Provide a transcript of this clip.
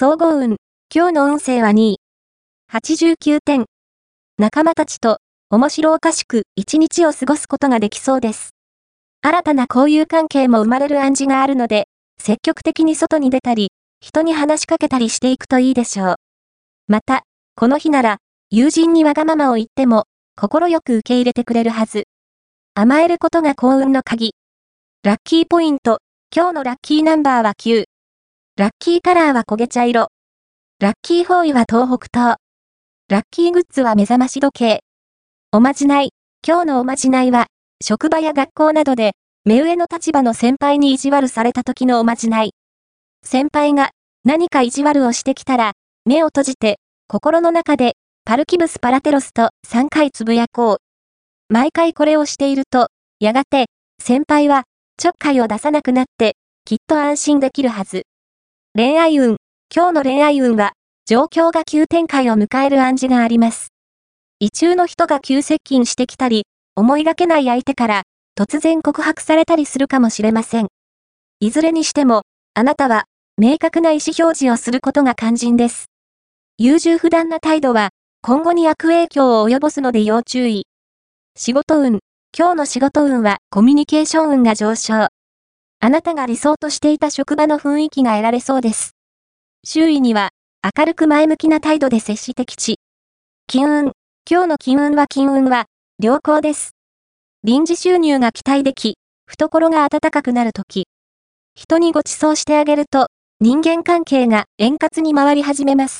総合運。今日の運勢は2位。89点。仲間たちと面白おかしく一日を過ごすことができそうです。新たな交友関係も生まれる暗示があるので、積極的に外に出たり、人に話しかけたりしていくといいでしょう。また、この日なら、友人にわがままを言っても、心よく受け入れてくれるはず。甘えることが幸運の鍵。ラッキーポイント。今日のラッキーナンバーは9。ラッキーカラーは焦げ茶色。ラッキーフォーイは東北東。ラッキーグッズは目覚まし時計。おまじない。今日のおまじないは、職場や学校などで、目上の立場の先輩に意地悪された時のおまじない。先輩が何か意地悪をしてきたら、目を閉じて、心の中で、パルキブスパラテロスと3回つぶやこう。毎回これをしていると、やがて、先輩は、ちょっかいを出さなくなって、きっと安心できるはず。恋愛運。今日の恋愛運は、状況が急展開を迎える暗示があります。異中の人が急接近してきたり、思いがけない相手から、突然告白されたりするかもしれません。いずれにしても、あなたは、明確な意思表示をすることが肝心です。優柔不断な態度は、今後に悪影響を及ぼすので要注意。仕事運。今日の仕事運はコミュニケーション運が上昇。あなたが理想としていた職場の雰囲気が得られそうです。周囲には、明るく前向きな態度で接して吉。金運。今日の金運は金運は、良好です。臨時収入が期待でき、懐が温かくなるとき。人にご馳走してあげると、人間関係が円滑に回り始めます。